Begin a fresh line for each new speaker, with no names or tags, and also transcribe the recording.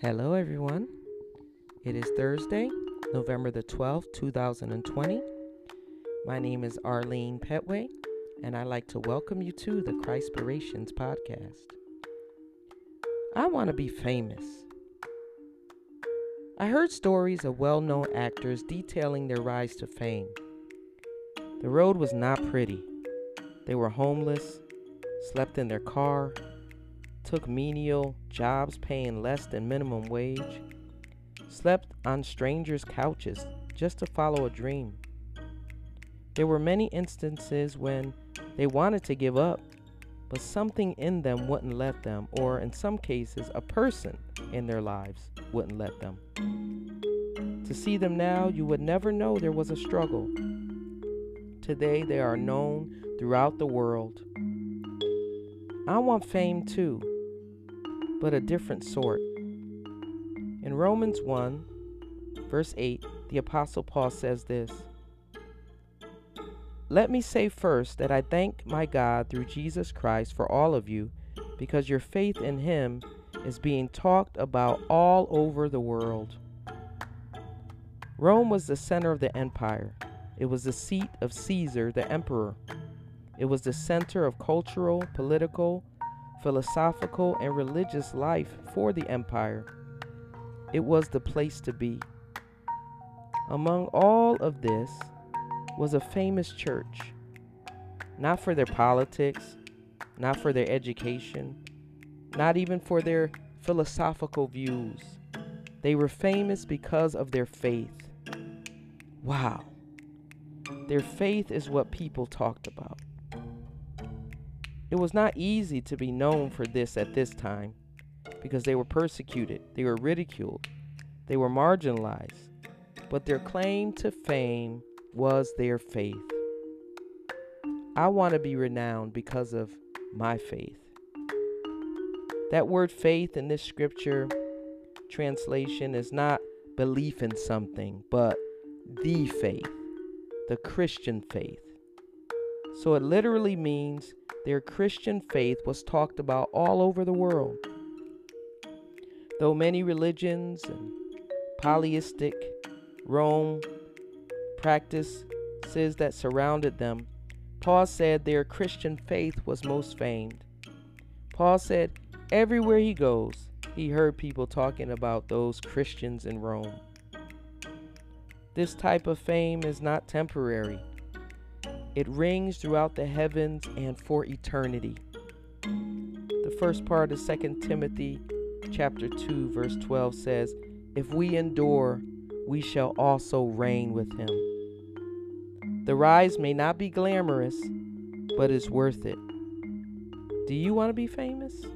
Hello, everyone. It is Thursday, November the 12th, 2020. My name is Arlene Petway, and I'd like to welcome you to the Christpirations podcast. I want to be famous. I heard stories of well known actors detailing their rise to fame. The road was not pretty. They were homeless, slept in their car, took menial jobs paying less than minimum wage, slept on strangers' couches just to follow a dream. There were many instances when they wanted to give up, but something in them wouldn't let them, or in some cases, a person in their lives wouldn't let them. To see them now, you would never know there was a struggle. Today, they are known throughout the world. I want fame too but a different sort. In Romans 1, verse 8, the Apostle Paul says this Let me say first that I thank my God through Jesus Christ for all of you, because your faith in him is being talked about all over the world. Rome was the center of the empire. It was the seat of Caesar, the emperor. It was the center of cultural, political, philosophical, and religious life for the empire. It was the place to be. Among all of this was a famous church, not for their politics, not for their education, not even for their philosophical views. They were famous because of their faith. Wow. Their faith is what people talked about. It was not easy to be known for this at this time because they were persecuted, they were ridiculed, they were marginalized, but their claim to fame was their faith. I want to be renowned because of my faith. That word faith in this scripture translation is not belief in something, but the faith, the Christian faith. So it literally means their Christian faith was talked about all over the world. Though many religions and polytheistic Rome practices that surrounded them, Paul said their Christian faith was most famed. Paul said everywhere he goes, he heard people talking about those Christians in Rome. This type of fame is not temporary. It rings throughout the heavens and for eternity. The first part of 2 Timothy chapter 2 verse 12 says, "If we endure, we shall also reign with him." The rise may not be glamorous, but it's worth it. Do you want to be famous?